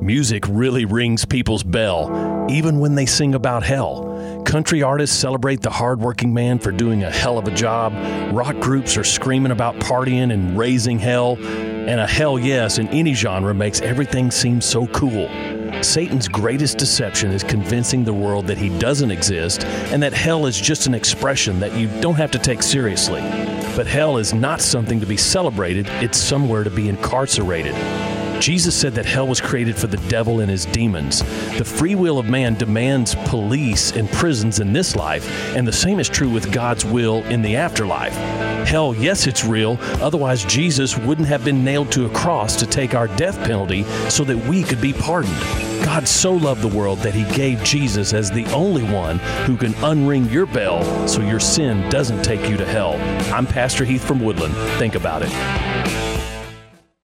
Music really rings people's bell, even when they sing about hell. Country artists celebrate the hardworking man for doing a hell of a job. Rock groups are screaming about partying and raising hell. And a hell yes in any genre makes everything seem so cool. Satan's greatest deception is convincing the world that he doesn't exist and that hell is just an expression that you don't have to take seriously. But hell is not something to be celebrated, it's somewhere to be incarcerated. Jesus said that hell was created for the devil and his demons. The free will of man demands police and prisons in this life, and the same is true with God's will in the afterlife. Hell, yes, it's real, otherwise, Jesus wouldn't have been nailed to a cross to take our death penalty so that we could be pardoned. God so loved the world that he gave Jesus as the only one who can unring your bell so your sin doesn't take you to hell. I'm Pastor Heath from Woodland. Think about it.